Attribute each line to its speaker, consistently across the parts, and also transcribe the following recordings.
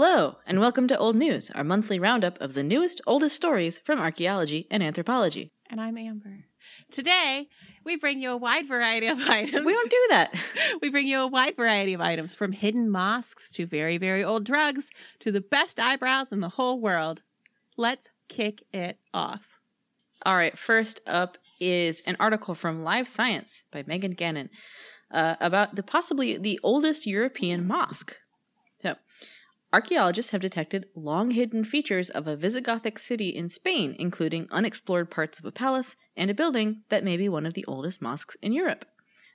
Speaker 1: Hello, and welcome to Old News, our monthly roundup of the newest, oldest stories from archaeology and anthropology.
Speaker 2: And I'm Amber. Today, we bring you a wide variety of items.
Speaker 1: We don't do that.
Speaker 2: we bring you a wide variety of items from hidden mosques to very, very old drugs to the best eyebrows in the whole world. Let's kick it off.
Speaker 1: All right, first up is an article from Live Science by Megan Gannon uh, about the possibly the oldest European mosque. Archaeologists have detected long hidden features of a Visigothic city in Spain, including unexplored parts of a palace and a building that may be one of the oldest mosques in Europe.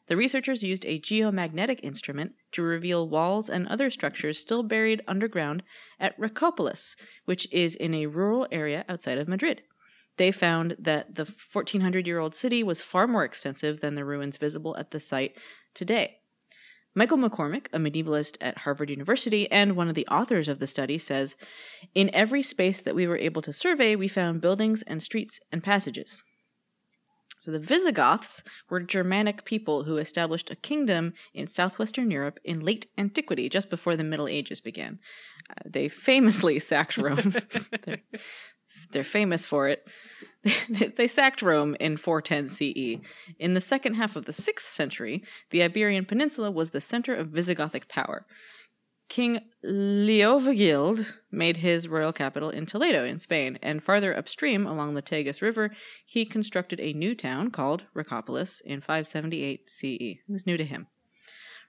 Speaker 1: The researchers used a geomagnetic instrument to reveal walls and other structures still buried underground at Reccopolis, which is in a rural area outside of Madrid. They found that the 1400 year old city was far more extensive than the ruins visible at the site today. Michael McCormick, a medievalist at Harvard University and one of the authors of the study, says In every space that we were able to survey, we found buildings and streets and passages. So the Visigoths were Germanic people who established a kingdom in southwestern Europe in late antiquity, just before the Middle Ages began. Uh, they famously sacked Rome. they're, they're famous for it. they sacked Rome in 410 CE. In the second half of the 6th century, the Iberian Peninsula was the center of Visigothic power. King Leovigild made his royal capital in Toledo in Spain, and farther upstream along the Tagus River, he constructed a new town called Reccopolis in 578 CE. It was new to him.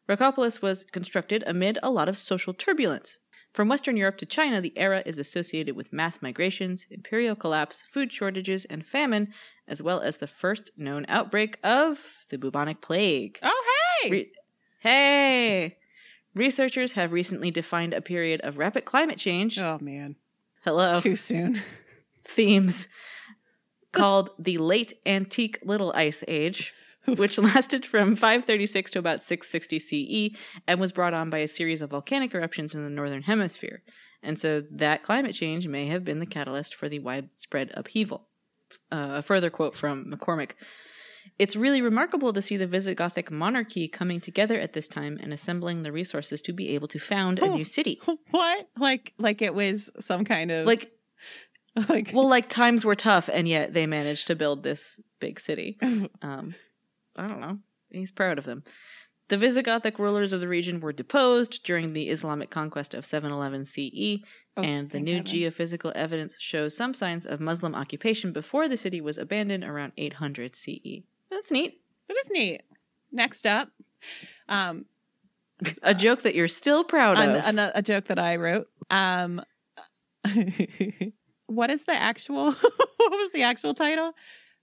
Speaker 1: Reccopolis was constructed amid a lot of social turbulence. From Western Europe to China, the era is associated with mass migrations, imperial collapse, food shortages, and famine, as well as the first known outbreak of the bubonic plague.
Speaker 2: Oh, hey!
Speaker 1: Re- hey! Researchers have recently defined a period of rapid climate change.
Speaker 2: Oh, man.
Speaker 1: Hello.
Speaker 2: Too soon.
Speaker 1: Themes called the Late Antique Little Ice Age, which lasted from 536 to about 660 CE and was brought on by a series of volcanic eruptions in the northern hemisphere. And so that climate change may have been the catalyst for the widespread upheaval. Uh, a further quote from McCormick It's really remarkable to see the Visigothic monarchy coming together at this time and assembling the resources to be able to found a
Speaker 2: Oh.
Speaker 1: new city.
Speaker 2: What? Like, like it was some kind of
Speaker 1: Like,
Speaker 2: like.
Speaker 1: well, like times were tough, and yet they managed to build this big city. Um, I don't know. He's proud of them. The Visigothic rulers of the region were deposed during the Islamic conquest of 711 CE,
Speaker 2: Oh,
Speaker 1: and the new
Speaker 2: heaven.
Speaker 1: geophysical evidence shows some signs of Muslim occupation before the city was abandoned around 800 CE. That's neat.
Speaker 2: That is neat. Next up, um,
Speaker 1: A joke that you're still proud
Speaker 2: an,
Speaker 1: of.
Speaker 2: an- a joke that I wrote. Um, what is the actual? what was the actual title?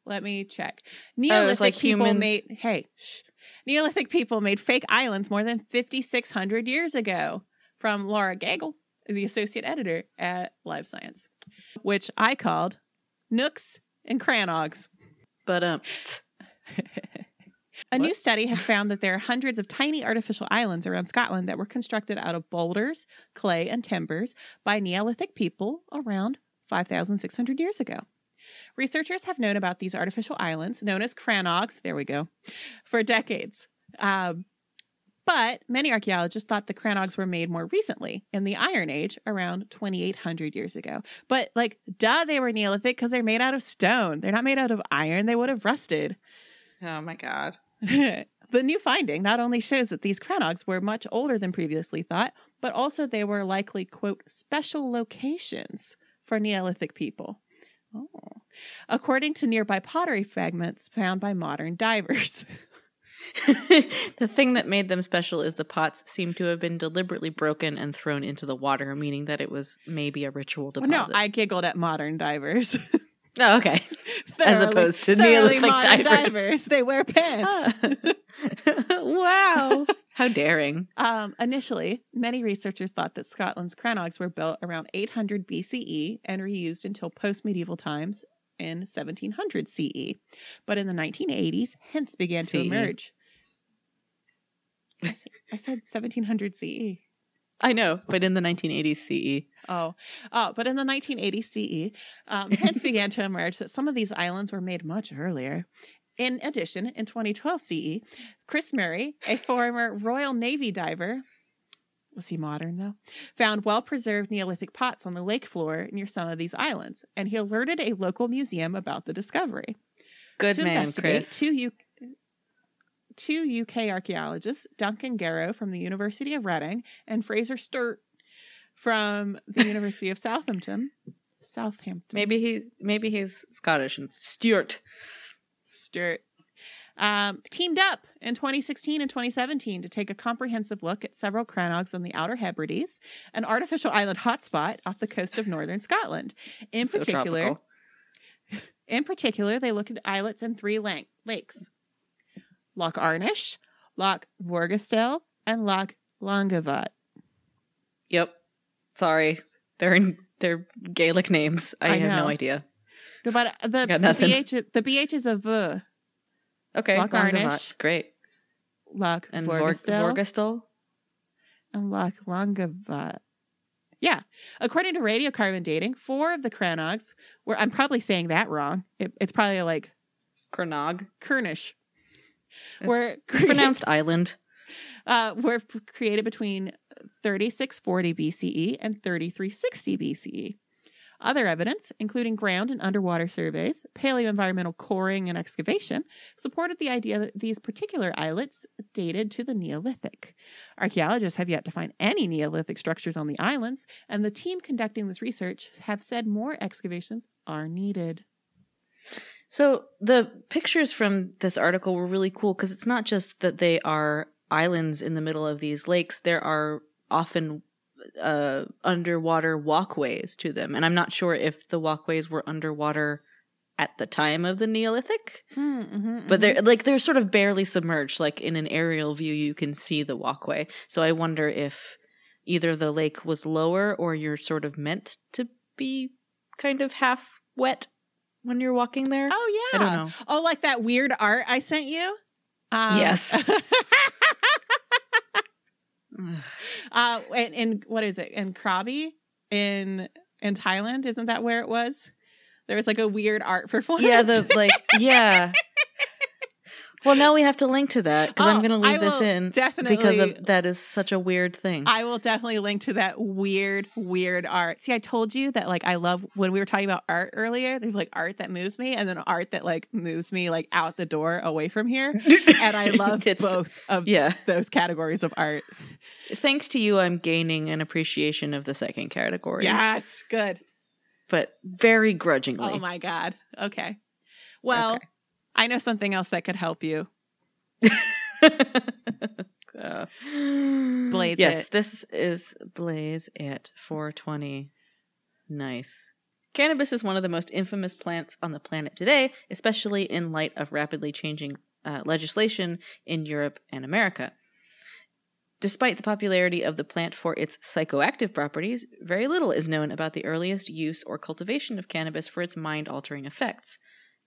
Speaker 2: Let me check. Neolithic
Speaker 1: like
Speaker 2: people
Speaker 1: humans-
Speaker 2: made. Hey, shh. Neolithic people made fake islands more than fifty six hundred years ago. From Laura Geggel, the associate editor at Live Science, which I called Nooks and Crannogs.
Speaker 1: but um,
Speaker 2: A new study has found that there are hundreds of tiny artificial islands around Scotland that were constructed out of boulders, clay, and timbers by Neolithic people around 5,600 years ago. Researchers have known about these artificial islands, known as crannogs, there we go, for decades. Um, but many archaeologists thought the crannogs were made more recently in the Iron Age, around 2,800 years ago. But, like, duh, they were Neolithic because they're made out of stone. They're not made out of iron, they would have rusted.
Speaker 1: oh my god.
Speaker 2: the new finding not only shows that these crannogs were much older than previously thought, but also they were likely, quote, special locations for Neolithic people. Oh. According to nearby pottery fragments found by modern divers.
Speaker 1: the thing that made them special is the pots seem to have been deliberately broken and thrown into the water, meaning that it was maybe a ritual
Speaker 2: Well,
Speaker 1: deposit.
Speaker 2: no, I giggled at modern divers.
Speaker 1: oh, okay. As opposed to Neolithic
Speaker 2: modern
Speaker 1: divers.
Speaker 2: They wear pants. Ah.
Speaker 1: wow. How daring.
Speaker 2: Um, initially, many researchers thought that Scotland's crannogs were built around 800 BCE and reused until post medieval times in 1700 CE. But in the 1980s, hints began to
Speaker 1: CE.
Speaker 2: emerge. I said, I said 1700 CE.
Speaker 1: I know, but in the 1980s CE.
Speaker 2: Oh, oh, but in the 1980s CE, um, hints began to emerge that some of these islands were made much earlier. In addition, in 2012 CE, Chris Murray, a former Royal Navy diver, Was he modern though? Found well preserved Neolithic pots on the lake floor near some of these islands, and he alerted a local museum about the discovery.
Speaker 1: Good
Speaker 2: to
Speaker 1: man,
Speaker 2: investigate,
Speaker 1: Chris.
Speaker 2: two, U- two UK archaeologists, Duncan Garrow from the University of Reading and Fraser Sturt from the University of Southampton. Southampton.
Speaker 1: Maybe he's maybe he's Scottish and Stuart.
Speaker 2: Sturt. Um, teamed up in 2016 and 2017 to take a comprehensive look at several crannogs on the Outer Hebrides, an artificial island hotspot off the coast of northern Scotland. In
Speaker 1: So
Speaker 2: particular,
Speaker 1: tropical.
Speaker 2: in particular, they looked at islets in three lang- lakes: Loch Arnish, Loch Bhorgastail, and Loch Langabhat.
Speaker 1: Yep. Sorry. They're in they're Gaelic names. I,
Speaker 2: I
Speaker 1: have no idea.
Speaker 2: But the the. BH is- the BH is a V.
Speaker 1: Okay.
Speaker 2: Loch.
Speaker 1: Great.
Speaker 2: Loch
Speaker 1: And Vor-
Speaker 2: Bhorgastail
Speaker 1: Bhorgastail.
Speaker 2: and Loch Langabhat. Yeah, according to radiocarbon dating, four of the crannogs were. I'm probably saying that wrong. It, it's probably like
Speaker 1: Crannog.
Speaker 2: Kernish.
Speaker 1: It's
Speaker 2: Were
Speaker 1: pronounced island.
Speaker 2: uh, were created between 3640 BCE and 3360 BCE. Other evidence, including ground and underwater surveys, paleoenvironmental coring and excavation, supported the idea that these particular islets dated to the Neolithic. Archaeologists have yet to find any Neolithic structures on the islands, and the team conducting this research have said more excavations are needed.
Speaker 1: So the pictures from this article were really cool because it's not just that they are islands in the middle of these lakes. There are often uh, underwater walkways to them, and I'm not sure if the walkways were underwater at the time of the Neolithic,
Speaker 2: Mm-hmm,
Speaker 1: but they're like they're sort of barely submerged. Like in an aerial view, you can see the walkway. So I wonder if either the lake was lower or you're sort of meant to be kind of half wet when you're walking there.
Speaker 2: Oh yeah.
Speaker 1: I don't know.
Speaker 2: Oh, like that weird art I sent you? Um,
Speaker 1: Yes.
Speaker 2: uh in, in what is it? In Krabi in in Thailand, isn't that where it was? There was like a weird art performance.
Speaker 1: yeah, the like yeah. Well, now we have to link to that because I'm
Speaker 2: Oh,
Speaker 1: going to leave this in
Speaker 2: definitely
Speaker 1: because of that is such a weird thing.
Speaker 2: I will definitely link to that weird, weird art. See, I told you that like I love when we were talking about art earlier, there's like art that moves me and then art that like moves me like out the door away from here. And I love both of
Speaker 1: Yeah.
Speaker 2: those categories of art.
Speaker 1: Thanks to you, I'm gaining an appreciation of the second category.
Speaker 2: Yes. Good.
Speaker 1: But very grudgingly.
Speaker 2: Oh my God. Okay. Well,
Speaker 1: Okay.
Speaker 2: I know something else that could help you.
Speaker 1: Uh,
Speaker 2: Blaze
Speaker 1: yes,
Speaker 2: it.
Speaker 1: this is Blaze at 420. Nice. Cannabis is one of the most infamous plants on the planet today, especially in light of rapidly changing uh, legislation in Europe and America. Despite the popularity of the plant for its psychoactive properties, very little is known about the earliest use or cultivation of cannabis for its mind altering effects.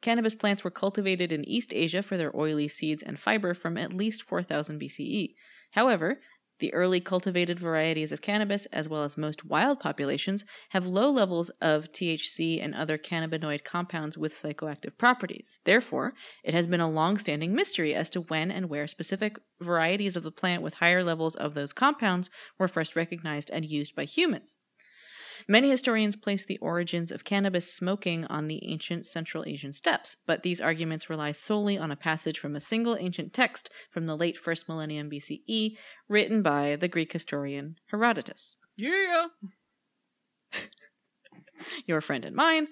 Speaker 1: Cannabis plants were cultivated in East Asia for their oily seeds and fiber from at least 4000 BCE. However, the early cultivated varieties of cannabis, as well as most wild populations, have low levels of THC and other cannabinoid compounds with psychoactive properties. Therefore, it has been a long standing mystery as to when and where specific varieties of the plant with higher levels of those compounds were first recognized and used by humans. Many historians place the origins of cannabis smoking on the ancient Central Asian steppes, but these arguments rely solely on a passage from a single ancient text from the late first millennium BCE, written by the Greek historian Herodotus,
Speaker 2: Yeah.
Speaker 1: your friend and mine.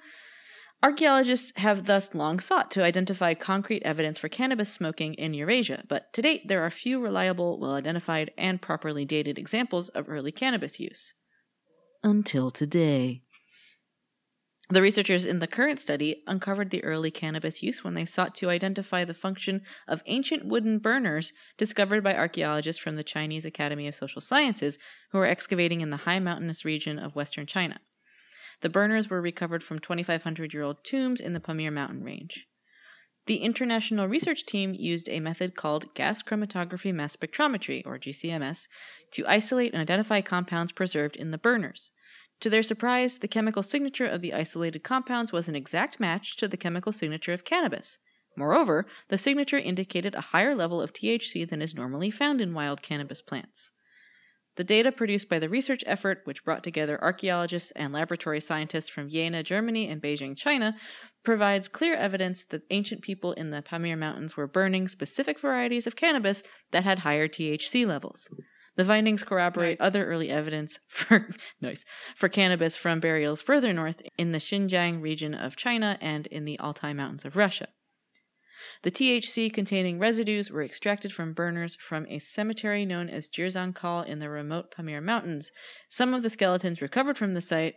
Speaker 1: Archaeologists have thus long sought to identify concrete evidence for cannabis smoking in Eurasia, but to date there are few reliable, well identified, and properly dated examples of early cannabis use. Until today. The researchers in the current study uncovered the early cannabis use when they sought to identify the function of ancient wooden burners discovered by archaeologists from the Chinese Academy of Social Sciences who were excavating in the high mountainous region of western China. The burners were recovered from 2,500 year old tombs in the Pamir mountain range. The international research team used a method called gas chromatography mass spectrometry, or GCMS, to isolate and identify compounds preserved in the burners. To their surprise, the chemical signature of the isolated compounds was an exact match to the chemical signature of cannabis. Moreover, the signature indicated a higher level of THC than is normally found in wild cannabis plants. The data produced by the research effort, which brought together archaeologists and laboratory scientists from Jena, Germany, and Beijing, China, provides clear evidence that ancient people in the Pamir Mountains were burning specific varieties of cannabis that had higher THC levels. The findings corroborate
Speaker 2: Nice.
Speaker 1: other early evidence for nice for cannabis from burials further north in the Xinjiang region of China and in the Altai Mountains of Russia. The THC containing residues were extracted from burners from a cemetery known as Jirzankal in the remote Pamir Mountains. Some of the skeletons recovered from the site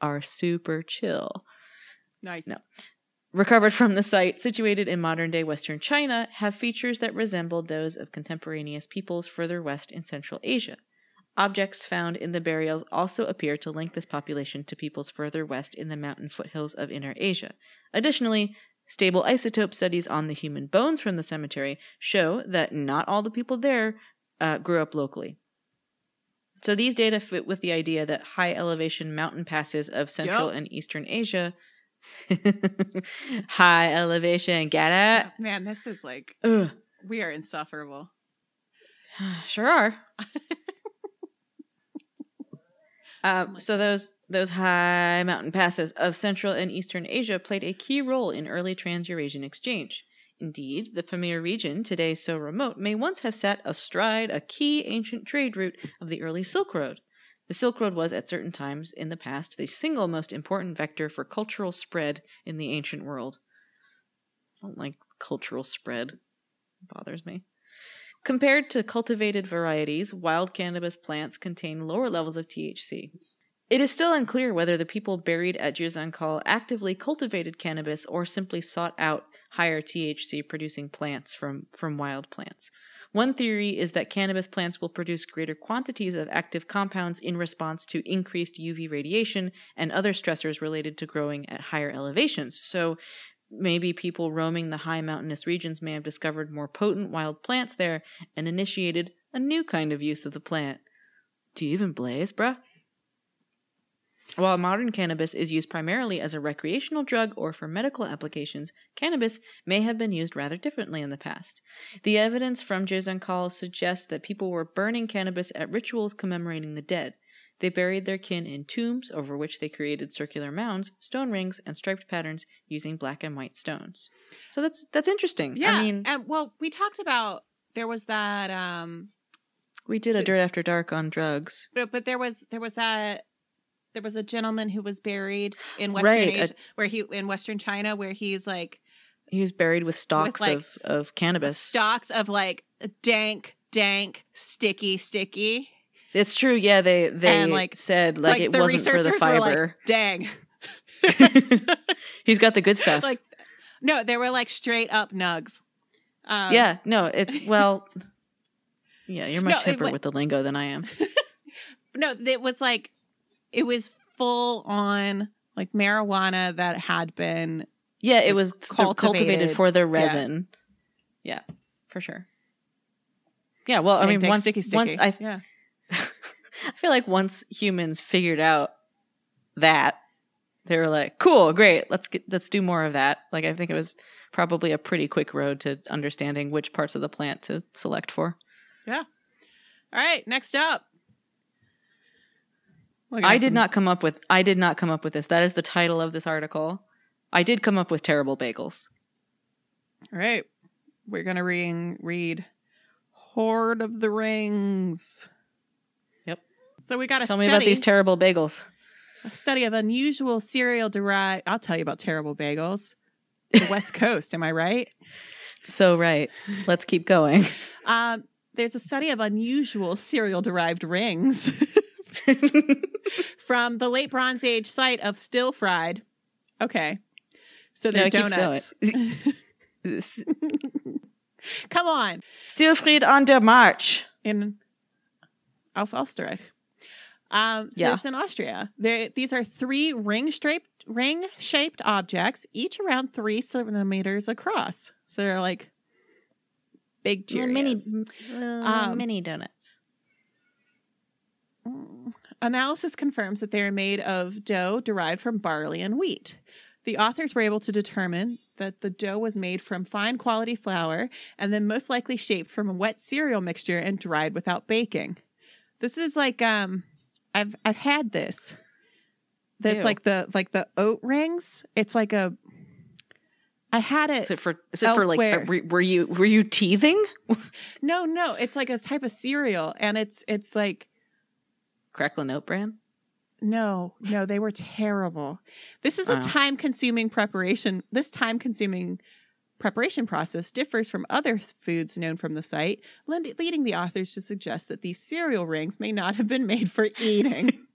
Speaker 1: are super chill.
Speaker 2: Nice.
Speaker 1: No. Recovered from the site, situated in modern day Western China, have features that resembled those of contemporaneous peoples further west in Central Asia. Objects found in the burials also appear to link this population to peoples further west in the mountain foothills of Inner Asia. Additionally, stable isotope studies on the human bones from the cemetery show that not all the people there uh, grew up locally. So these data fit with the idea that high elevation mountain passes of Central
Speaker 2: Yup.
Speaker 1: and Eastern Asia. high elevation, get it?
Speaker 2: Man, this is like
Speaker 1: Ugh.
Speaker 2: we are insufferable.
Speaker 1: Sure are.
Speaker 2: Oh
Speaker 1: um,
Speaker 2: my
Speaker 1: so those those high mountain passes of Central and Eastern Asia played a key role in early trans-Eurasian exchange. Indeed, the Pamir region, today so remote, may once have sat astride a key ancient trade route of the early Silk Road. The Silk Road was, at certain times in the past, the single most important vector for cultural spread in the ancient world. I don't like cultural spread. It bothers me. Compared to cultivated varieties, wild cannabis plants contain lower levels of THC. It is still unclear whether the people buried at Jirzankal actively cultivated cannabis or simply sought out higher THC producing plants from, from wild plants. One theory is that cannabis plants will produce greater quantities of active compounds in response to increased UV radiation and other stressors related to growing at higher elevations. So maybe people roaming the high mountainous regions may have discovered more potent wild plants there and initiated a new kind of use of the plant. Do you even blaze, bruh? While modern cannabis is used primarily as a recreational drug or for medical applications, cannabis may have been used rather differently in the past. The evidence from Jirzankal suggests that people were burning cannabis at rituals commemorating the dead. They buried their kin in tombs, over which they created circular mounds, stone rings, and striped patterns using black and white stones. So that's that's interesting.
Speaker 2: Yeah.
Speaker 1: I mean,
Speaker 2: and well, we talked about there was that um
Speaker 1: we did a Dirt After Dark on drugs.
Speaker 2: but, but there was there was that there was a gentleman who was buried in Western
Speaker 1: Right, a-
Speaker 2: Asia where he in Western China where he's like
Speaker 1: He was buried with stalks
Speaker 2: like,
Speaker 1: of, of cannabis.
Speaker 2: stalks of like dank, dank, sticky, sticky.
Speaker 1: It's true. Yeah, they they
Speaker 2: And, like-
Speaker 1: said like, it wasn't for the
Speaker 2: were like,
Speaker 1: fiber.
Speaker 2: Dang.
Speaker 1: He's got the good stuff.
Speaker 2: like no, they were like straight up nugs. Um,
Speaker 1: yeah, no, it's well. Yeah, you're much
Speaker 2: No,
Speaker 1: hipper with the lingo than I am.
Speaker 2: No, it was like it was full on like marijuana that had been
Speaker 1: Yeah, it was
Speaker 2: Cultivated.
Speaker 1: cultivated for the resin. Yeah, for sure. Yeah, well, I mean, once
Speaker 2: sticky, sticky.
Speaker 1: once I
Speaker 2: yeah.
Speaker 1: I feel like once humans figured out that they were like, "Cool, great, let's get let's do more of that." Like I think it was probably a pretty quick road to understanding which parts of the plant to select for. Yeah.
Speaker 2: All right, next up. Look,
Speaker 1: I did
Speaker 2: some-
Speaker 1: not come up with I did not come up with this. That is the title of this article. I did come up with terrible bagels.
Speaker 2: All right, we're gonna read read Horde of the Rings.
Speaker 1: Yep.
Speaker 2: So we got a
Speaker 1: Tell
Speaker 2: study,
Speaker 1: me about these terrible bagels.
Speaker 2: a study of unusual cereal derived. I'll tell you about terrible bagels. The West Coast, am I right?
Speaker 1: So right. Let's keep going.
Speaker 2: Um, there's a study of unusual cereal derived rings from the late Bronze Age site of Still Fried. Okay. So they're
Speaker 1: keeps
Speaker 2: donuts. Come on.
Speaker 1: Stillfried on der March.
Speaker 2: In auf Österreich. Um, so
Speaker 1: Yeah.
Speaker 2: it's in Austria. There, these are three ring shaped ring shaped objects, each around three centimeters across. So they're like big Cheerios.
Speaker 1: mini, little
Speaker 2: Um,
Speaker 1: mini donuts.
Speaker 2: Analysis confirms that they are made of dough derived from barley and wheat. The authors were able to determine that the dough was made from fine quality flour and then most likely shaped from a wet cereal mixture and dried without baking. This is like um I've I've had this. That's
Speaker 1: Ew.
Speaker 2: like the like the oat rings. It's like a I had it
Speaker 1: Is it for? Is it for like?
Speaker 2: Elsewhere.
Speaker 1: uh, Were, were you were you teething?
Speaker 2: No, no, it's like a type of cereal and it's it's like
Speaker 1: Cracklin Oat Bran.
Speaker 2: no, no, they were terrible. This is a
Speaker 1: Oh.
Speaker 2: time-consuming preparation. This time-consuming preparation process differs from other foods known from the site, lend- leading the authors to suggest that these cereal rings may not have been made for eating.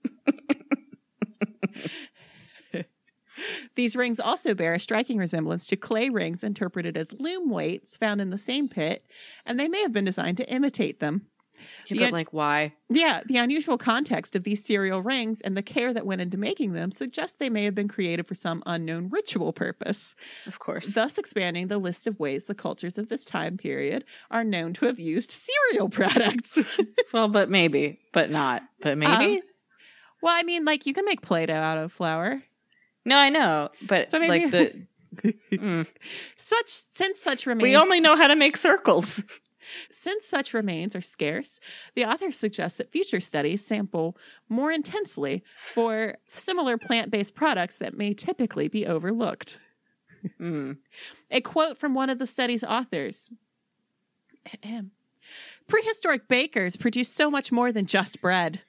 Speaker 2: These rings also bear a striking resemblance to clay rings interpreted as loom weights found in the same pit, and they may have been designed to imitate them. The-
Speaker 1: but like, why?
Speaker 2: Yeah, the unusual context of these cereal rings and the care that went into making them suggests they may have been created for some unknown ritual purpose,
Speaker 1: Of course.
Speaker 2: thus expanding the list of ways the cultures of this time period are known to have used cereal products.
Speaker 1: well, but maybe, but not. But maybe.
Speaker 2: Um, well, I mean, like you can make Play Doh out of flour.
Speaker 1: no, I know, but
Speaker 2: So maybe-
Speaker 1: like the. Mm.
Speaker 2: Such since such remains
Speaker 1: We only know how to make circles.
Speaker 2: Since such remains are scarce, the authors suggest that future studies sample more intensely for similar plant based products that may typically be overlooked.
Speaker 1: Mm.
Speaker 2: A quote from one of the study's authors Prehistoric bakers produced so much more than just bread.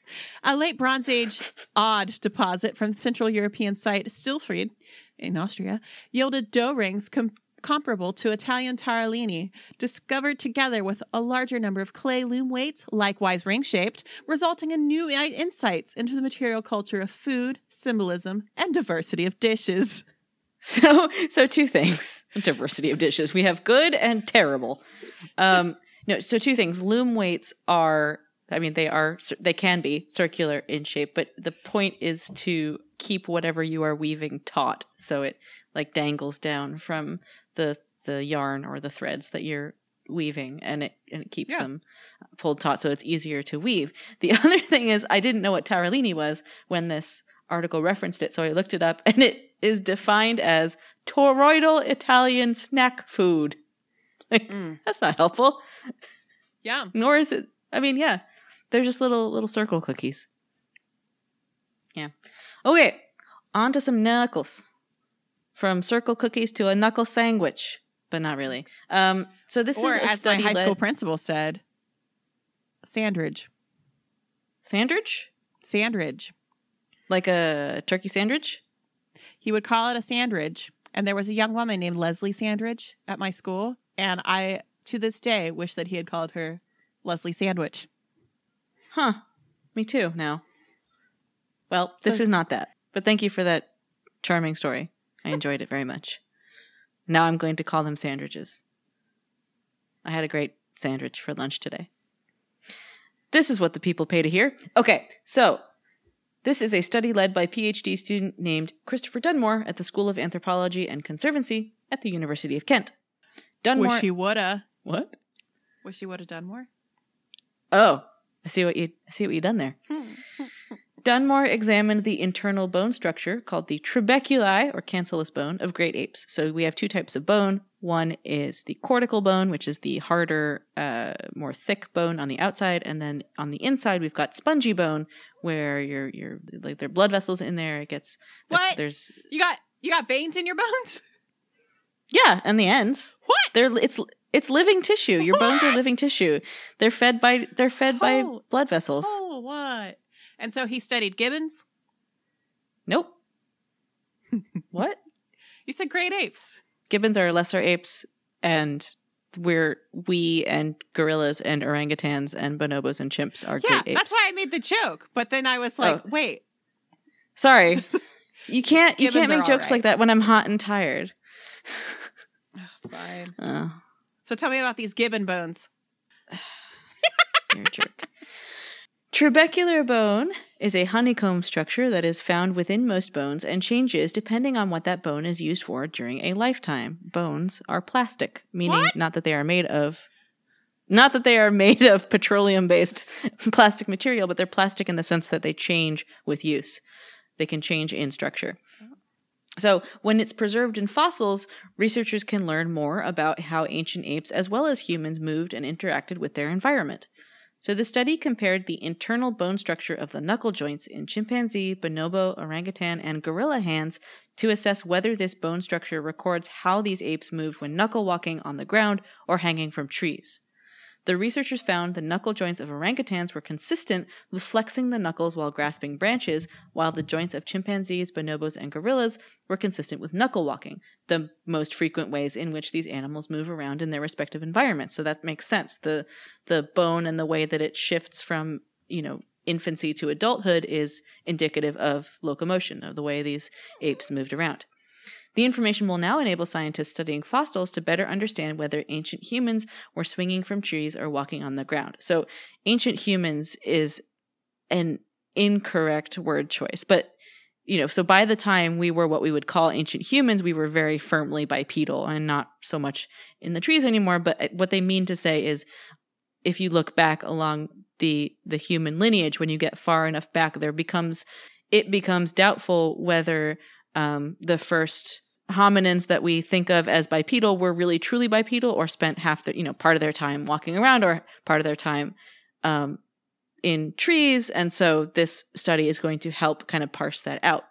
Speaker 2: A late Bronze Age odd deposit from the Central European site Stillfried in Austria yielded dough rings com- comparable to Italian tarallini, discovered together with a larger number of clay loom weights, likewise ring shaped, resulting in new insights into the material culture of food, symbolism, and diversity of dishes.
Speaker 1: So, so two things: diversity of dishes. We have good and terrible. Um, no, so two things. Loom weights are. I mean, they are. They can be circular in shape, but the point is to keep whatever you are weaving taut, so it like dangles down from the the yarn or the threads that you're weaving, and it and it keeps
Speaker 2: Yeah.
Speaker 1: them pulled taut, so it's easier to weave. The other thing is, I didn't know what tarallini was when this article referenced it, so I looked it up, and it is defined as toroidal Italian snack food. Like,
Speaker 2: Mm.
Speaker 1: that's not helpful.
Speaker 2: Yeah.
Speaker 1: Nor is it. I mean, yeah, they're just little little circle cookies. Yeah. Okay, on to some knuckles. From circle cookies to a knuckle sandwich, but not really. Um, so this
Speaker 2: or
Speaker 1: is a
Speaker 2: as my high school principal said, sandridge.
Speaker 1: sandwich,
Speaker 2: Sandridge.
Speaker 1: like a turkey sandwich.
Speaker 2: He would call it a sandridge. And there was a young woman named Leslie Sandridge at my school. And I, to this day, wish that he had called her Leslie Sandwich.
Speaker 1: Huh. Me too, now. Well, this
Speaker 2: So-
Speaker 1: is not that. But thank you for that charming story. I enjoyed it very much. Now I'm going to call them sandwiches. I had a great sandwich for lunch today. This is what the people pay to hear. Okay, so this is a study led by PhD student named Christopher Dunmore at the School of Anthropology and Conservancy at the University of Kent. Dunmore.
Speaker 2: Wish he woulda.
Speaker 1: what?
Speaker 2: Wish he woulda done more.
Speaker 1: Oh, I see what you I see what you done there. Dunmore examined the internal bone structure called the trabeculae or cancellous bone of great apes. So we have two types of bone. One is the cortical bone, which is the harder, uh, more thick bone on the outside, and then on the inside we've got spongy bone, where your your like there are blood vessels in there. It gets
Speaker 2: What?
Speaker 1: There's
Speaker 2: You got you got veins in your bones?
Speaker 1: yeah, and the ends.
Speaker 2: What?
Speaker 1: They're it's it's living tissue. Your bones are living tissue. They're fed by they're fed by
Speaker 2: Oh.
Speaker 1: blood vessels.
Speaker 2: Oh, what? And so he studied gibbons.
Speaker 1: Nope. what?
Speaker 2: You said great apes.
Speaker 1: gibbons are lesser apes and we're we and gorillas and orangutans and bonobos and chimps are
Speaker 2: Yeah,
Speaker 1: great apes.
Speaker 2: that's why I made the joke. But then I was like,
Speaker 1: Oh.
Speaker 2: wait,
Speaker 1: Sorry. You can't you can't make jokes
Speaker 2: alright.
Speaker 1: like that when I'm hot and tired.
Speaker 2: fine.
Speaker 1: Oh,
Speaker 2: So tell me about these gibbon bones.
Speaker 1: you're a jerk. Trabecular bone is a honeycomb structure that is found within most bones and changes depending on what that bone is used for during a lifetime. Bones are plastic, meaning
Speaker 2: What?
Speaker 1: not that they are made of not that they are made of petroleum based plastic material, but they're plastic in the sense that they change with use. They can change in structure. So, when it's preserved in fossils, researchers can learn more about how ancient apes as well as humans moved and interacted with their environment. So the study compared the internal bone structure of the knuckle joints in chimpanzee, bonobo, orangutan, and gorilla hands to assess whether this bone structure records how these apes moved when knuckle walking on the ground or hanging from trees. The researchers found the knuckle joints of orangutans were consistent with flexing the knuckles while grasping branches, while the joints of chimpanzees, bonobos, and gorillas were consistent with knuckle walking, the most frequent ways in which these animals move around in their respective environments. So that makes sense. The the bone and the way that it shifts from, you know, infancy to adulthood is indicative of locomotion, of the way these apes moved around. The information will now enable scientists studying fossils to better understand whether ancient humans were swinging from trees or walking on the ground. So, ancient humans is an incorrect word choice, but you know, so by the time we were what we would call ancient humans, we were very firmly bipedal and not so much in the trees anymore. But uh, what they mean to say is if you look back along the the human lineage, when you get far enough back, there becomes it becomes doubtful whether um, the first hominins that we think of as bipedal were really truly bipedal or spent half the you know part of their time walking around or part of their time um, in trees. And so this study is going to help kind of parse that out.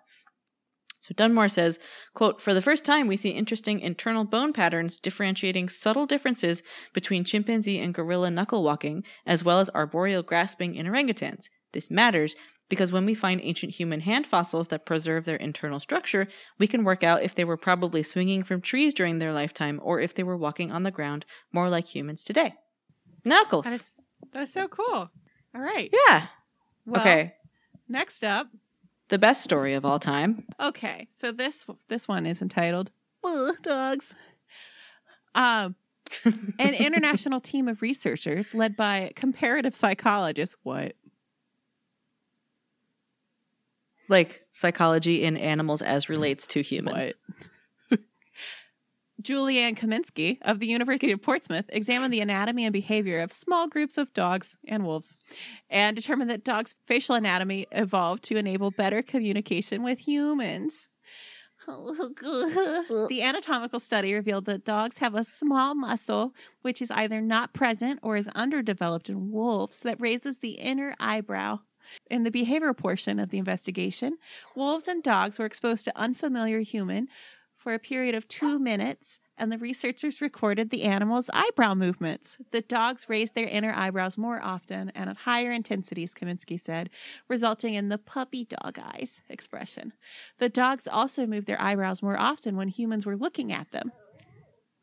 Speaker 1: So dunmore says quote for the first time we see interesting internal bone patterns differentiating subtle differences between chimpanzee and gorilla knuckle walking as well as arboreal grasping in orangutans this matters because when we find ancient human hand fossils that preserve their internal structure, we can work out if they were probably swinging from trees during their lifetime or if they were walking on the ground more like humans today. Knuckles.
Speaker 2: That is, that is so cool. All right.
Speaker 1: Yeah.
Speaker 2: Well,
Speaker 1: okay.
Speaker 2: Next up.
Speaker 1: The best story of all time.
Speaker 2: Okay. So this this one is entitled Dogs. Um an international team of researchers led by comparative psychologist What?
Speaker 1: Like psychology in animals as mm. relates to humans.
Speaker 2: Juliane Kaminski of the University of Portsmouth examined the anatomy and behavior of small groups of dogs and wolves and determined that dogs' facial anatomy evolved to enable better communication with humans. the anatomical study revealed that dogs have a small muscle which is either not present or is underdeveloped in wolves that raises the inner eyebrow. In the behavior portion of the investigation, wolves and dogs were exposed to unfamiliar human for a period of two minutes, and the researchers recorded the animals' eyebrow movements. The dogs raised their inner eyebrows more often and at higher intensities, Kaminski said, resulting in the puppy dog eyes expression. The dogs also moved their eyebrows more often when humans were looking at them.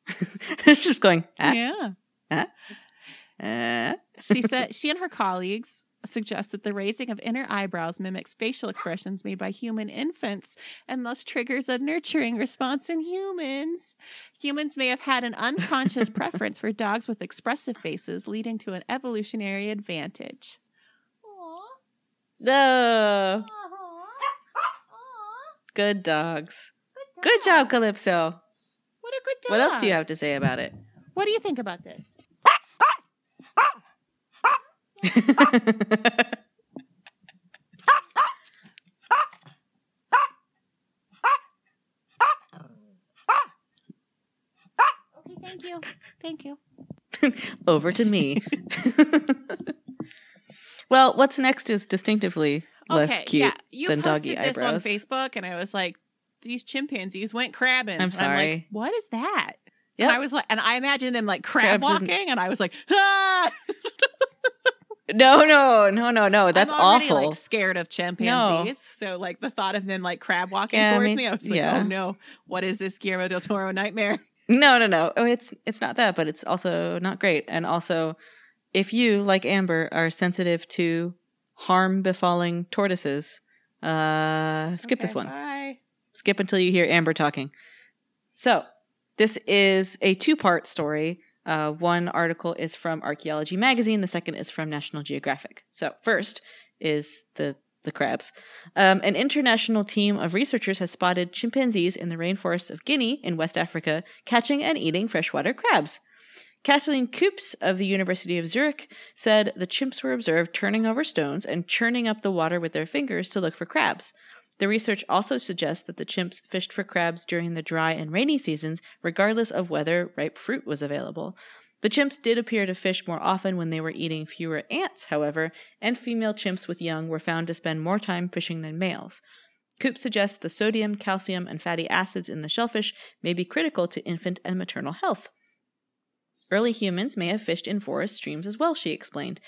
Speaker 1: Just going, ah,
Speaker 2: Yeah.
Speaker 1: ah, ah.
Speaker 2: She said she and her colleagues suggest that the raising of inner eyebrows mimics facial expressions made by human infants and thus triggers a nurturing response in humans. Humans may have had an unconscious preference for dogs with expressive faces, leading to an evolutionary advantage. Aww.
Speaker 1: No. Good dogs. Good job, Calypso.
Speaker 2: What a good dog.
Speaker 1: What else do you have to say about it?
Speaker 2: What do you think about this? Okay, thank you. Thank you.
Speaker 1: Over to me. well, what's next is distinctively less cute
Speaker 2: yeah. You
Speaker 1: than
Speaker 2: posted
Speaker 1: doggy
Speaker 2: this
Speaker 1: eyebrows.
Speaker 2: on Facebook, and I was like, "These chimpanzees went crabbing."
Speaker 1: I'm
Speaker 2: And like,
Speaker 1: sorry.
Speaker 2: what is that?
Speaker 1: Yep.
Speaker 2: And I was like, and I imagined them like crab
Speaker 1: Crabs and-
Speaker 2: walking, and I was like, ah!
Speaker 1: No, no, no, no, no. That's
Speaker 2: I'm already,
Speaker 1: awful.
Speaker 2: Like scared of chimpanzees, so like the thought of them like crab walking
Speaker 1: Yeah, I
Speaker 2: towards
Speaker 1: mean,
Speaker 2: me, I was like,
Speaker 1: yeah.
Speaker 2: oh no, what is this Guillermo del Toro nightmare?
Speaker 1: No, no, no. Oh, it's it's not that, but it's also not great. And also, if you, like Amber, are sensitive to harm befalling tortoises, uh, skip this one.
Speaker 2: Bye.
Speaker 1: Skip until you hear Amber talking. So, this is a two part story. Uh, one article is from Archaeology Magazine, the second is from National Geographic. So, first is the the crabs. Um, an international team of researchers has spotted chimpanzees in the rainforests of Guinea in West Africa catching and eating freshwater crabs. Kathleen Koops of the University of Zurich said the chimps were observed turning over stones and churning up the water with their fingers to look for crabs. The research also suggests that the chimps fished for crabs during the dry and rainy seasons, regardless of whether ripe fruit was available. The chimps did appear to fish more often when they were eating fewer ants, however, and female chimps with young were found to spend more time fishing than males. Coop suggests the sodium, calcium, and fatty acids in the shellfish may be critical to infant and maternal health. Early humans may have fished in forest streams as well, she explained.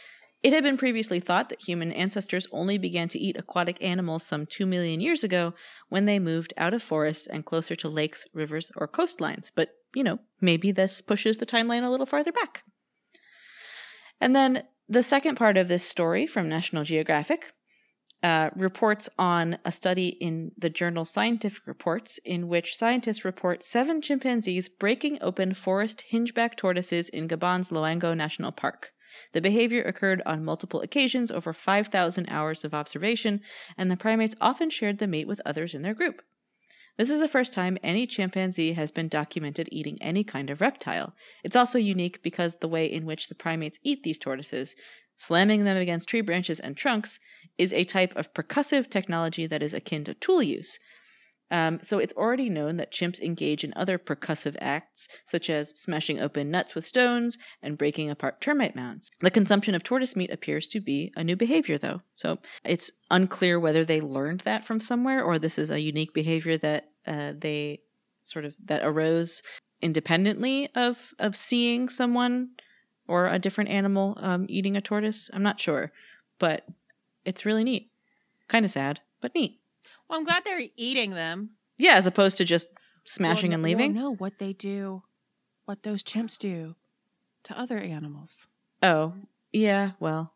Speaker 1: It had been previously thought that human ancestors only began to eat aquatic animals some 2 million years ago when they moved out of forests and closer to lakes, rivers, or coastlines. But, you know, maybe this pushes the timeline a little farther back. And then the second part of this story from National Geographic uh, reports on a study in the journal Scientific Reports, in which scientists report seven chimpanzees breaking open forest hingeback tortoises in Gabon's Loango National Park. The behavior occurred on multiple occasions over 5,000 hours of observation, and the primates often shared the mate with others in their group. This is the first time any chimpanzee has been documented eating any kind of reptile. It's also unique because the way in which the primates eat these tortoises, slamming them against tree branches and trunks, is a type of percussive technology that is akin to tool use. Um, so it's already known that chimps engage in other percussive acts, such as smashing open nuts with stones and breaking apart termite mounds. The consumption of tortoise meat appears to be a new behavior, though. So it's unclear whether they learned that from somewhere or this is a unique behavior that uh, they sort of that arose independently of of seeing someone or a different animal um, eating a tortoise. I'm not sure, but it's really neat. Kind of sad, but neat.
Speaker 2: Well, I'm glad they're eating them.
Speaker 1: Yeah, as opposed to just smashing
Speaker 2: Well,
Speaker 1: and leaving.
Speaker 2: well, no, what they do, what those chimps do to other animals.
Speaker 1: Oh, yeah, well,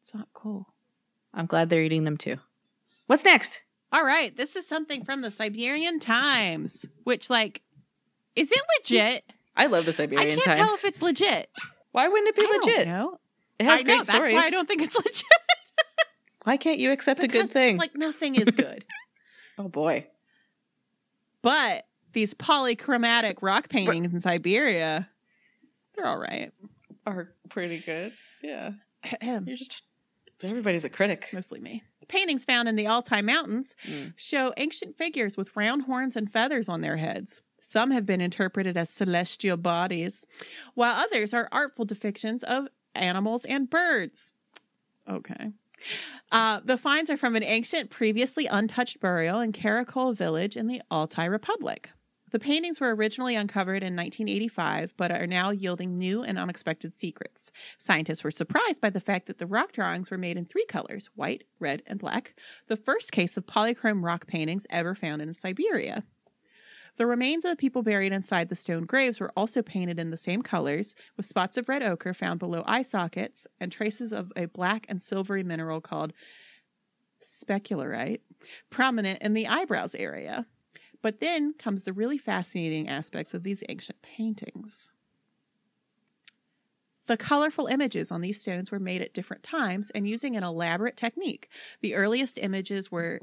Speaker 2: It's not cool.
Speaker 1: I'm glad they're eating them too. What's next?
Speaker 2: All right, this is something from the Siberian Times, which, like, is it legit?
Speaker 1: I love the Siberian Times.
Speaker 2: I can't
Speaker 1: Times.
Speaker 2: tell if it's legit.
Speaker 1: Why wouldn't it be
Speaker 2: I don't
Speaker 1: legit?
Speaker 2: know.
Speaker 1: It has
Speaker 2: I
Speaker 1: great
Speaker 2: know,
Speaker 1: stories.
Speaker 2: That's why I don't think it's legit.
Speaker 1: Why can't you accept a good thing?
Speaker 2: Like, nothing is good.
Speaker 1: oh boy.
Speaker 2: but these polychromatic rock paintings in Siberia, they're all right.
Speaker 1: Are pretty good. Yeah.
Speaker 2: Mostly
Speaker 1: You're just everybody's a critic.
Speaker 2: Mostly me. Paintings found in the Altai Mountains
Speaker 1: Mm.
Speaker 2: show ancient figures with round horns and feathers on their heads. Some have been interpreted as celestial bodies, while others are artful depictions of animals and birds. Okay. Uh, the finds are from an ancient, previously untouched burial in Karakol village in the Altai Republic. The paintings were originally uncovered in 1985, but are now yielding new and unexpected secrets. Scientists were surprised by the fact that the rock drawings were made in three colors white, red, and black, the first case of polychrome rock paintings ever found in Siberia. The remains of the people buried inside the stone graves were also painted in the same colors, with spots of red ochre found below eye sockets and traces of a black and silvery mineral called specularite prominent in the eyebrows area. But then comes the really fascinating aspects of these ancient paintings. The colorful images on these stones were made at different times and using an elaborate technique. The earliest images were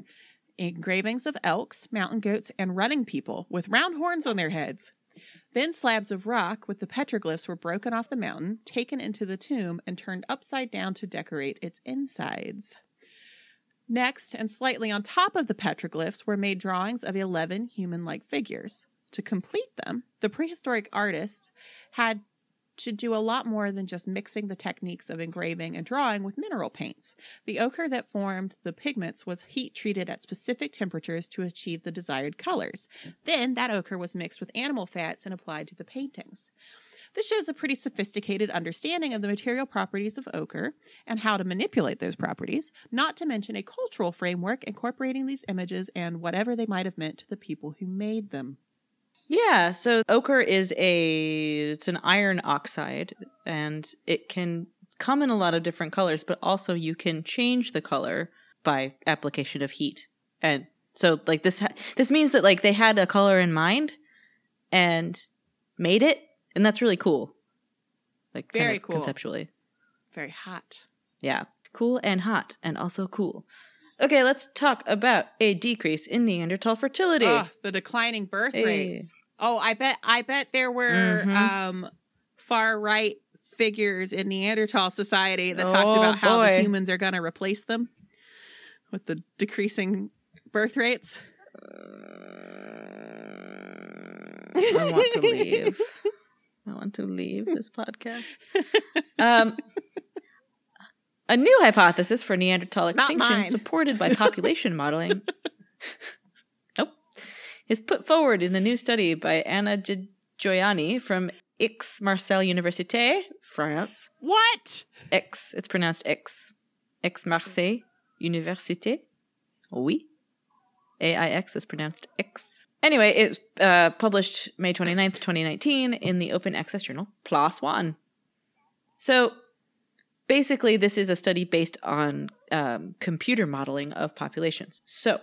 Speaker 2: engravings of elks, mountain goats, and running people with round horns on their heads. Then slabs of rock with the petroglyphs were broken off the mountain, taken into the tomb, and turned upside down to decorate its insides. Next, and slightly on top of the petroglyphs, were made drawings of 11 human like figures. To complete them, the prehistoric artist had to do a lot more than just mixing the techniques of engraving and drawing with mineral paints. The ochre that formed the pigments was heat treated at specific temperatures to achieve the desired colors. Then that ochre was mixed with animal fats and applied to the paintings. This shows a pretty sophisticated understanding of the material properties of ochre and how to manipulate those properties, not to mention a cultural framework incorporating these images and whatever they might have meant to the people who made them.
Speaker 1: Yeah, so ochre is a it's an iron oxide and it can come in a lot of different colors, but also you can change the color by application of heat. And so like this ha- this means that like they had a color in mind and made it and that's really cool. Like kind
Speaker 2: Very
Speaker 1: of
Speaker 2: cool.
Speaker 1: conceptually.
Speaker 2: Very hot.
Speaker 1: Yeah. Cool and hot and also cool. Okay, let's talk about a decrease in Neanderthal fertility.
Speaker 2: Ugh, the declining birth
Speaker 1: Hey.
Speaker 2: rates. Oh, I bet I bet there were
Speaker 1: Mhm.
Speaker 2: um far right figures in Neanderthal society that talked
Speaker 1: Oh,
Speaker 2: about how the humans are going to replace them with the decreasing birth rates.
Speaker 1: I want to leave. I want to leave this podcast. Um, a new hypothesis for Neanderthal extinction, supported by population modeling, nope, is put forward in a new study by Anna Gi- Gioiani from Aix-Marseille Université, France.
Speaker 2: What?
Speaker 1: X, it's pronounced X. Aix-Marseille Université. Oui. AIX is pronounced X. Anyway, it was uh, published May 29th, 2019 in the open access journal PLOS ONE. So basically, this is a study based on um, computer modeling of populations. So,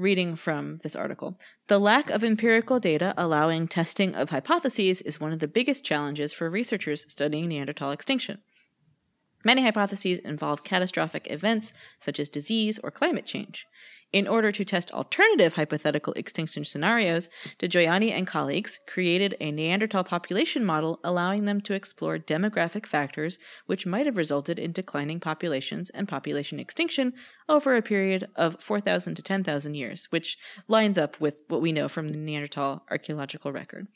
Speaker 1: reading from this article the lack of empirical data allowing testing of hypotheses is one of the biggest challenges for researchers studying Neanderthal extinction. Many hypotheses involve catastrophic events such as disease or climate change. In order to test alternative hypothetical extinction scenarios, Degioanni and colleagues created a Neanderthal population model allowing them to explore demographic factors which might have resulted in declining populations and population extinction over a period of 4,000 to 10,000 years, which lines up with what we know from the Neanderthal archaeological record.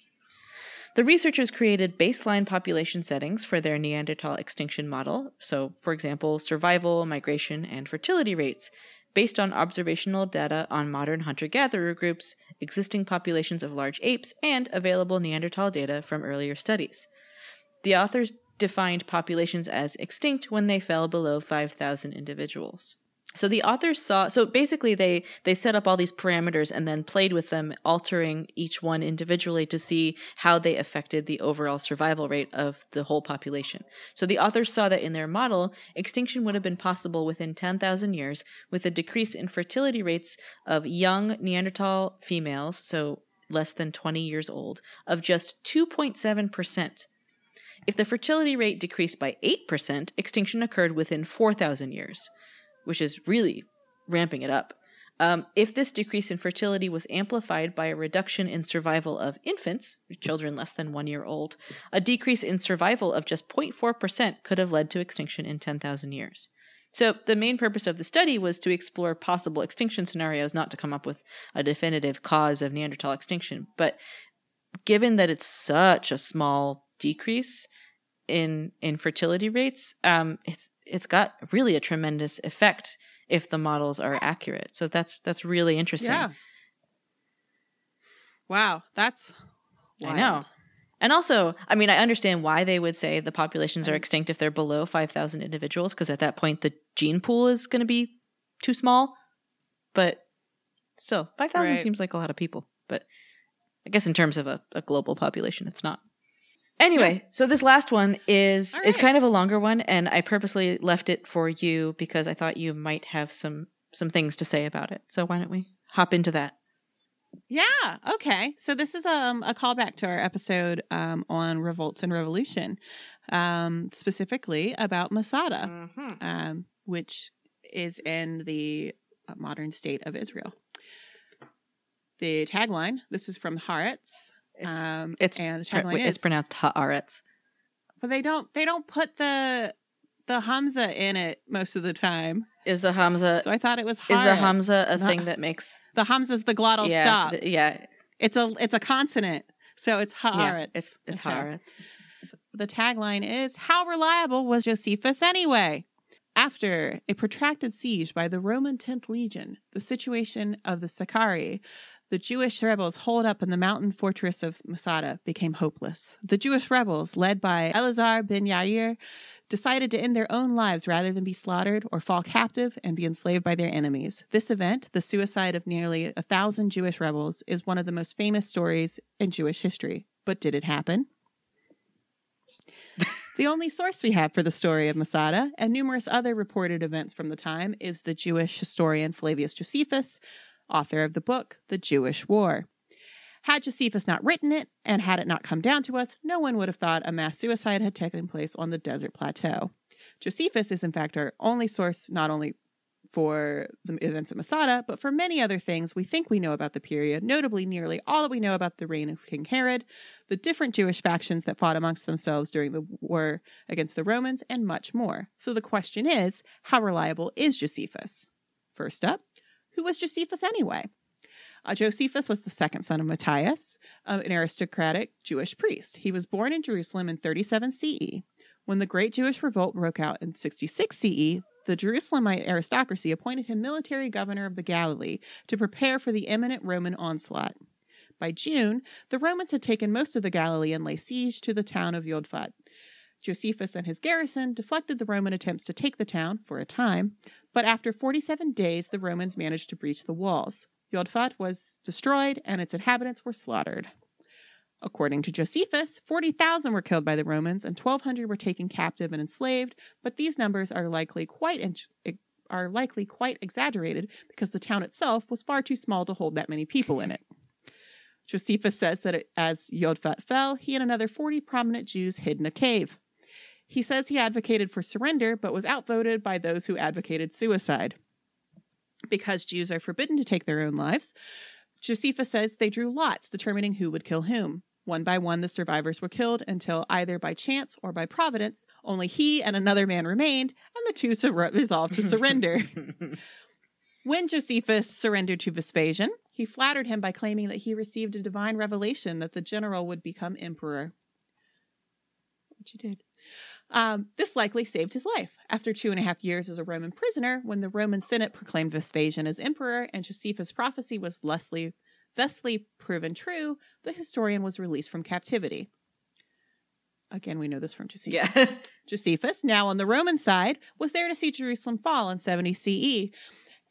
Speaker 1: The researchers created baseline population settings for their Neanderthal extinction model, so, for example, survival, migration, and fertility rates, based on observational data on modern hunter gatherer groups, existing populations of large apes, and available Neanderthal data from earlier studies. The authors defined populations as extinct when they fell below 5,000 individuals. So the authors saw so basically they they set up all these parameters and then played with them altering each one individually to see how they affected the overall survival rate of the whole population. So the authors saw that in their model extinction would have been possible within 10,000 years with a decrease in fertility rates of young Neanderthal females, so less than 20 years old, of just 2.7%. If the fertility rate decreased by 8%, extinction occurred within 4,000 years which is really ramping it up. Um, if this decrease in fertility was amplified by a reduction in survival of infants, children less than one year old, a decrease in survival of just 0.4% could have led to extinction in 10,000 years. So, the main purpose of the study was to explore possible extinction scenarios, not to come up with a definitive cause of Neanderthal extinction. But given that it's such a small decrease in in fertility rates, um, it's it's got really a tremendous effect if the models are accurate. So that's that's really interesting.
Speaker 2: Yeah. Wow, that's
Speaker 1: I know. And also, I mean, I understand why they would say the populations are extinct if they're below 5,000 individuals, because at that point the gene pool is going to be too small. But still, 5,000
Speaker 2: Right.
Speaker 1: seems like a lot of people. But I guess in terms of a, a global population, it's not. Anyway, so this last one is
Speaker 2: All
Speaker 1: is kind of a longer one, and I purposely left it for you because I thought you might have some some things to say about it. So why don't we hop into that?
Speaker 2: Yeah. Okay. So this is um, a callback to our episode um, on revolts and revolution, um, specifically about Masada,
Speaker 1: Mm-hmm.
Speaker 2: um, which is in the modern state of Israel. The tagline. This is from Haaretz.
Speaker 1: It's
Speaker 2: um,
Speaker 1: it's
Speaker 2: and the tagline is,
Speaker 1: it's pronounced haaretz.
Speaker 2: but they don't they don't put the the Hamza in it most of the time.
Speaker 1: Is the hamza
Speaker 2: So I thought it was
Speaker 1: is the hamza a thing that makes
Speaker 2: The Hamza's the glottal
Speaker 1: yeah
Speaker 2: stop.
Speaker 1: th- yeah
Speaker 2: It's a it's a consonant, so it's
Speaker 1: yeah
Speaker 2: Haaretz.
Speaker 1: it's it's
Speaker 2: Okay.
Speaker 1: haaretz.
Speaker 2: The tagline is How reliable was Josephus anyway? After a protracted siege by the Roman 10th Legion, the situation of the Sicarii, the Jewish rebels holed up in the mountain fortress of Masada, became hopeless. The Jewish rebels, led by Elazar ben Yair, decided to end their own lives rather than be slaughtered or fall captive and be enslaved by their enemies. This event, the suicide of nearly a thousand Jewish rebels, is one of the most famous stories in Jewish history. But did it happen? The only source we have for the story of Masada and numerous other reported events from the time is the Jewish historian Flavius Josephus, author of the book The Jewish War. Had Josephus not written it, and had it not come down to us, no one would have thought a mass suicide had taken place on the desert plateau. Josephus is, in fact, our only source not only for the events at Masada, but for many other things we think we know about the period, notably nearly all that we know about the reign of King Herod, the different Jewish factions that fought amongst themselves during the war against the Romans, and much more. So the question is how reliable is Josephus? First up, who was Josephus anyway? Uh, Josephus was the second son of Matthias, an aristocratic Jewish priest. He was born in Jerusalem in 37 CE. When the Great Jewish Revolt broke out in 66 CE, the Jerusalemite aristocracy appointed him military governor of the Galilee to prepare for the imminent Roman onslaught. By June, the Romans had taken most of the Galilee and lay siege to the town of Yodfat. Josephus and his garrison deflected the Roman attempts to take the town for a time, but after 47 days, the Romans managed to breach the walls. Yodfat was destroyed and its inhabitants were slaughtered. According to Josephus, 40,000 were killed by the Romans and 1,200 were taken captive and enslaved, but these numbers are likely quite in- are likely quite exaggerated because the town itself was far too small to hold that many people in it. Josephus says that as Yodfat fell, he and another 40 prominent Jews hid in a cave. He says he advocated for surrender, but was outvoted by those who advocated suicide. Because Jews are forbidden to take their own lives, Josephus says they drew lots determining who would kill whom. One by one, the survivors were killed until either by chance or by providence, only he and another man remained, and the two sur- resolved to surrender. when Josephus surrendered to Vespasian, he flattered him by claiming that he received a divine revelation that the general would become emperor. Which he did. Um, this likely saved his life. After two and a half years as a Roman prisoner, when the Roman Senate proclaimed Vespasian as emperor and Josephus' prophecy was thusly, thusly proven true, the historian was released from captivity. Again, we know this from Josephus.
Speaker 1: Yeah.
Speaker 2: Josephus, now on the Roman side, was there to see Jerusalem fall in 70 CE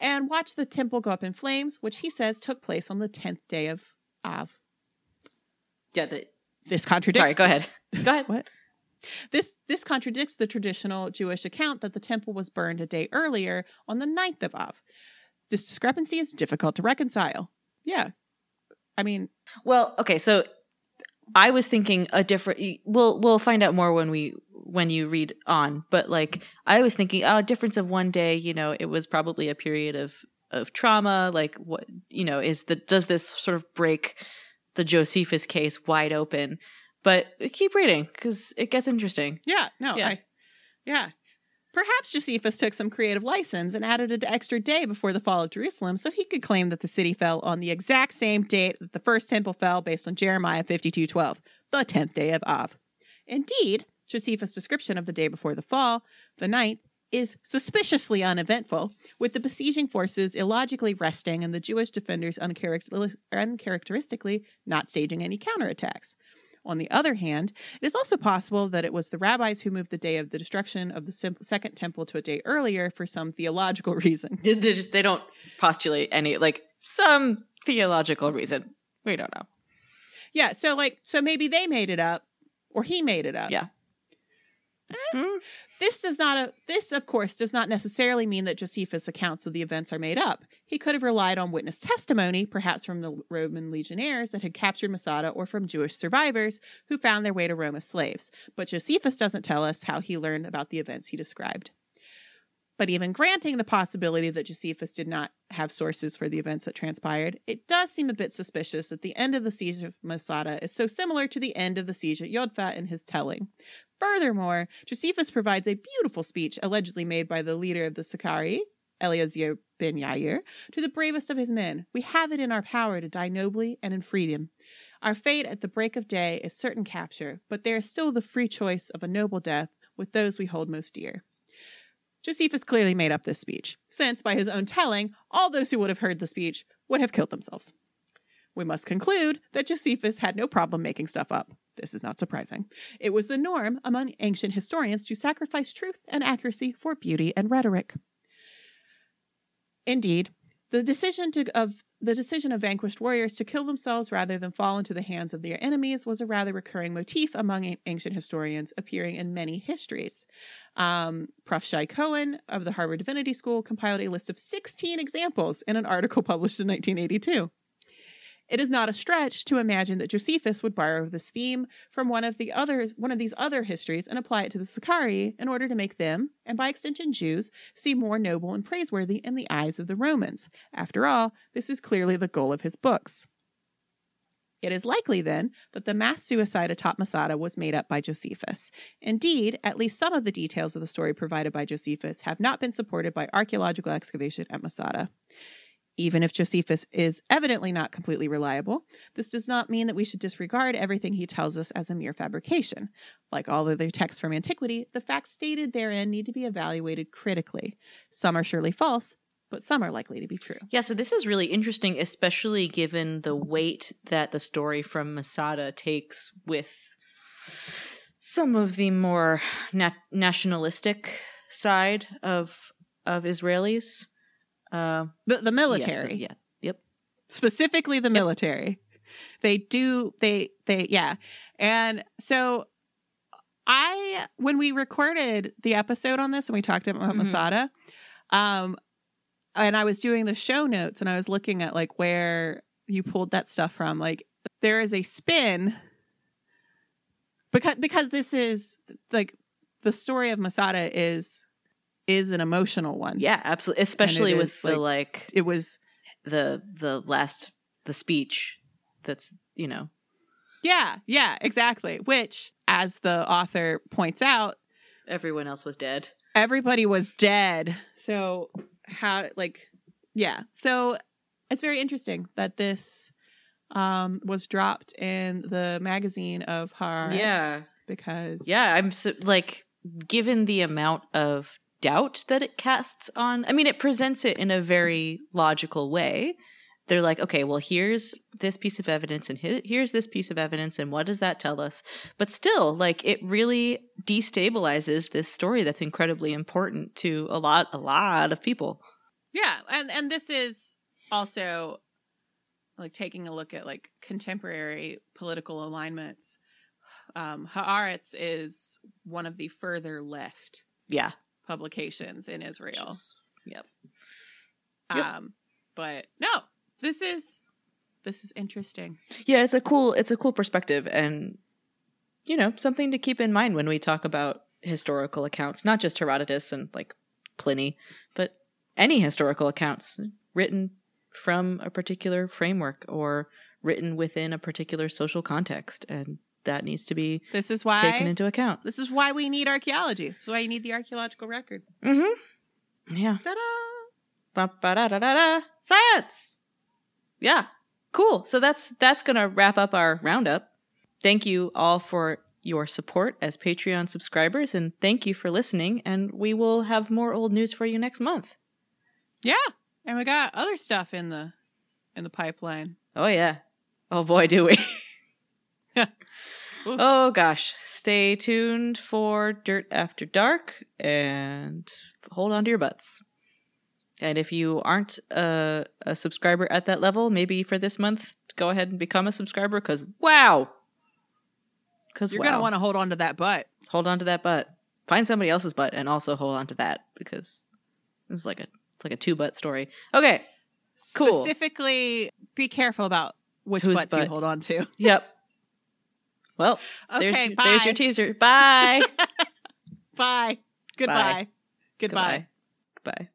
Speaker 2: and watch the temple go up in flames, which he says took place on the 10th day of Av.
Speaker 1: yeah. The,
Speaker 2: This contradicts.
Speaker 1: sorry. Go ahead. Go ahead.
Speaker 2: What? This this contradicts the traditional Jewish account that the temple was burned a day earlier on the 9th of Av. This discrepancy is difficult to reconcile. Yeah. I mean,
Speaker 1: Well, okay, so I was thinking a different. We'll we'll find out more when we when you read on. But like I was thinking, oh, a difference of one day. You know, it was probably a period of of trauma. Like what you know is the does this sort of break the Josephus case wide open? But keep reading because it gets interesting.
Speaker 2: yeah, no,
Speaker 1: Yeah.
Speaker 2: I, yeah. Perhaps Josephus took some creative license and added an extra day before the fall of Jerusalem so he could claim that the city fell on the exact same date that the first temple fell based on Jeremiah 52:12, the 10th day of Av. Indeed, Josephus' description of the day before the fall, the ninth, is suspiciously uneventful, with the besieging forces illogically resting and the Jewish defenders uncharacter- uncharacteristically not staging any counterattacks. On the other hand, it is also possible that it was the rabbis who moved the day of the destruction of the sim- second temple to a day earlier for some theological reason.
Speaker 1: They they just they don't postulate any like some theological reason. We don't know.
Speaker 2: Yeah, so like, so maybe they made it up, or he made it up.
Speaker 1: Yeah. Hmm.
Speaker 2: This does not, a, this of course does not necessarily mean that Josephus' accounts of the events are made up. He could have relied on witness testimony, perhaps from the Roman legionnaires that had captured Masada or from Jewish survivors who found their way to Rome as slaves. But Josephus doesn't tell us how he learned about the events he described. But even granting the possibility that Josephus did not have sources for the events that transpired, it does seem a bit suspicious that the end of the siege of Masada is so similar to the end of the siege at Yodfat in his telling. Furthermore, Josephus provides a beautiful speech allegedly made by the leader of the Sicarii, Eleazar ben Yair, to the bravest of his men. We have it in our power to die nobly and in freedom. Our fate at the break of day is certain capture, but there is still the free choice of a noble death with those we hold most dear. Josephus clearly made up this speech, since, by his own telling, all those who would have heard the speech would have killed themselves. We must conclude that Josephus had no problem making stuff up. This is not surprising. It was the norm among ancient historians to sacrifice truth and accuracy for beauty and rhetoric. Indeed, the decision to, of the decision of vanquished warriors to kill themselves rather than fall into the hands of their enemies was a rather recurring motif among ancient historians, appearing in many histories. Um, Prof. Shai Cohen of the Harvard Divinity School compiled a list of 16 examples in an article published in 1982. It is not a stretch to imagine that Josephus would borrow this theme from one of the others, one of these other histories, and apply it to the Sicarii in order to make them, and by extension Jews, seem more noble and praiseworthy in the eyes of the Romans. After all, this is clearly the goal of his books. It is likely, then, that the mass suicide atop Masada was made up by Josephus. Indeed, at least some of the details of the story provided by Josephus have not been supported by archaeological excavation at Masada. Even if Josephus is evidently not completely reliable, this does not mean that we should disregard everything he tells us as a mere fabrication. Like all other texts from antiquity, the facts stated therein need to be evaluated critically. Some are surely false, but some are likely to be true.
Speaker 1: Yeah, so this is really interesting, especially given the weight that the story from Masada takes with some of the more nat- nationalistic side of of Israelis. Uh,
Speaker 2: The, the
Speaker 1: yes,
Speaker 2: military.
Speaker 1: the- yeah, yep.
Speaker 2: specifically the military. They do they they yeah. And so I when we recorded the episode on this and we talked about
Speaker 1: Mhm.
Speaker 2: Masada, um and I was doing the show notes and I was looking at like where you pulled that stuff from. Like there is a spin because because this is like the story of Masada is is an emotional one.
Speaker 1: Yeah, absolutely. Especially with the like
Speaker 2: It was
Speaker 1: the the last the speech that's you know
Speaker 2: Yeah, yeah, exactly. Which, as the author points out,
Speaker 1: everyone else was dead.
Speaker 2: everybody was dead. So, how, like, yeah. So, it's very interesting that this um, was dropped in the magazine of Haaretz.
Speaker 1: Yeah.
Speaker 2: Because,
Speaker 1: Yeah, I'm so, like given the amount of doubt that it casts on. I mean, it presents it in a very logical way. They're like, okay, well, here's this piece of evidence, and here's this piece of evidence, and what does that tell us? But still, like, it really destabilizes this story that's incredibly important to a lot, a lot of people.
Speaker 2: yeah. And, and this is also like taking a look at like contemporary political alignments. Um, Haaretz is one of the further left
Speaker 1: Yeah,
Speaker 2: publications in Israel.
Speaker 1: Yep. Yep.
Speaker 2: Um, but no, this is this is interesting.
Speaker 1: yeah it's a cool it's a cool perspective and you know something to keep in mind when we talk about historical accounts not just herodotus and like pliny but any historical accounts written from a particular framework or written within a particular social context and that needs to be
Speaker 2: This is why
Speaker 1: taken into account
Speaker 2: this is why we need archaeology. This is why you need the archaeological record.
Speaker 1: mm-hmm yeah
Speaker 2: Ta-da!
Speaker 1: Ba-ba-da-da-da-da. Science. Yeah. Cool. So that's that's going to wrap up our roundup. Thank you all for your support as Patreon subscribers and thank you for listening and we will have more old news for you next month.
Speaker 2: Yeah, and we got other stuff in the in the pipeline.
Speaker 1: Oh yeah. Oh boy, do we. Oh gosh. Stay tuned for Dirt After Dark and hold on to your butts. And if you aren't a, a subscriber at that level, maybe for this month, go ahead and become a subscriber because wow. Because
Speaker 2: You're
Speaker 1: wow.
Speaker 2: gonna want to hold on to that butt.
Speaker 1: hold on to that butt. Find somebody else's butt and also hold on to that because this is like a it's like a two butt story. Okay. Cool.
Speaker 2: Specifically, be careful about which
Speaker 1: Whose
Speaker 2: butts you hold on to.
Speaker 1: Yep. Well,
Speaker 2: Okay,
Speaker 1: there's
Speaker 2: bye.
Speaker 1: there's your teaser. Bye.
Speaker 2: Bye. Goodbye. Goodbye.
Speaker 1: Goodbye. Bye.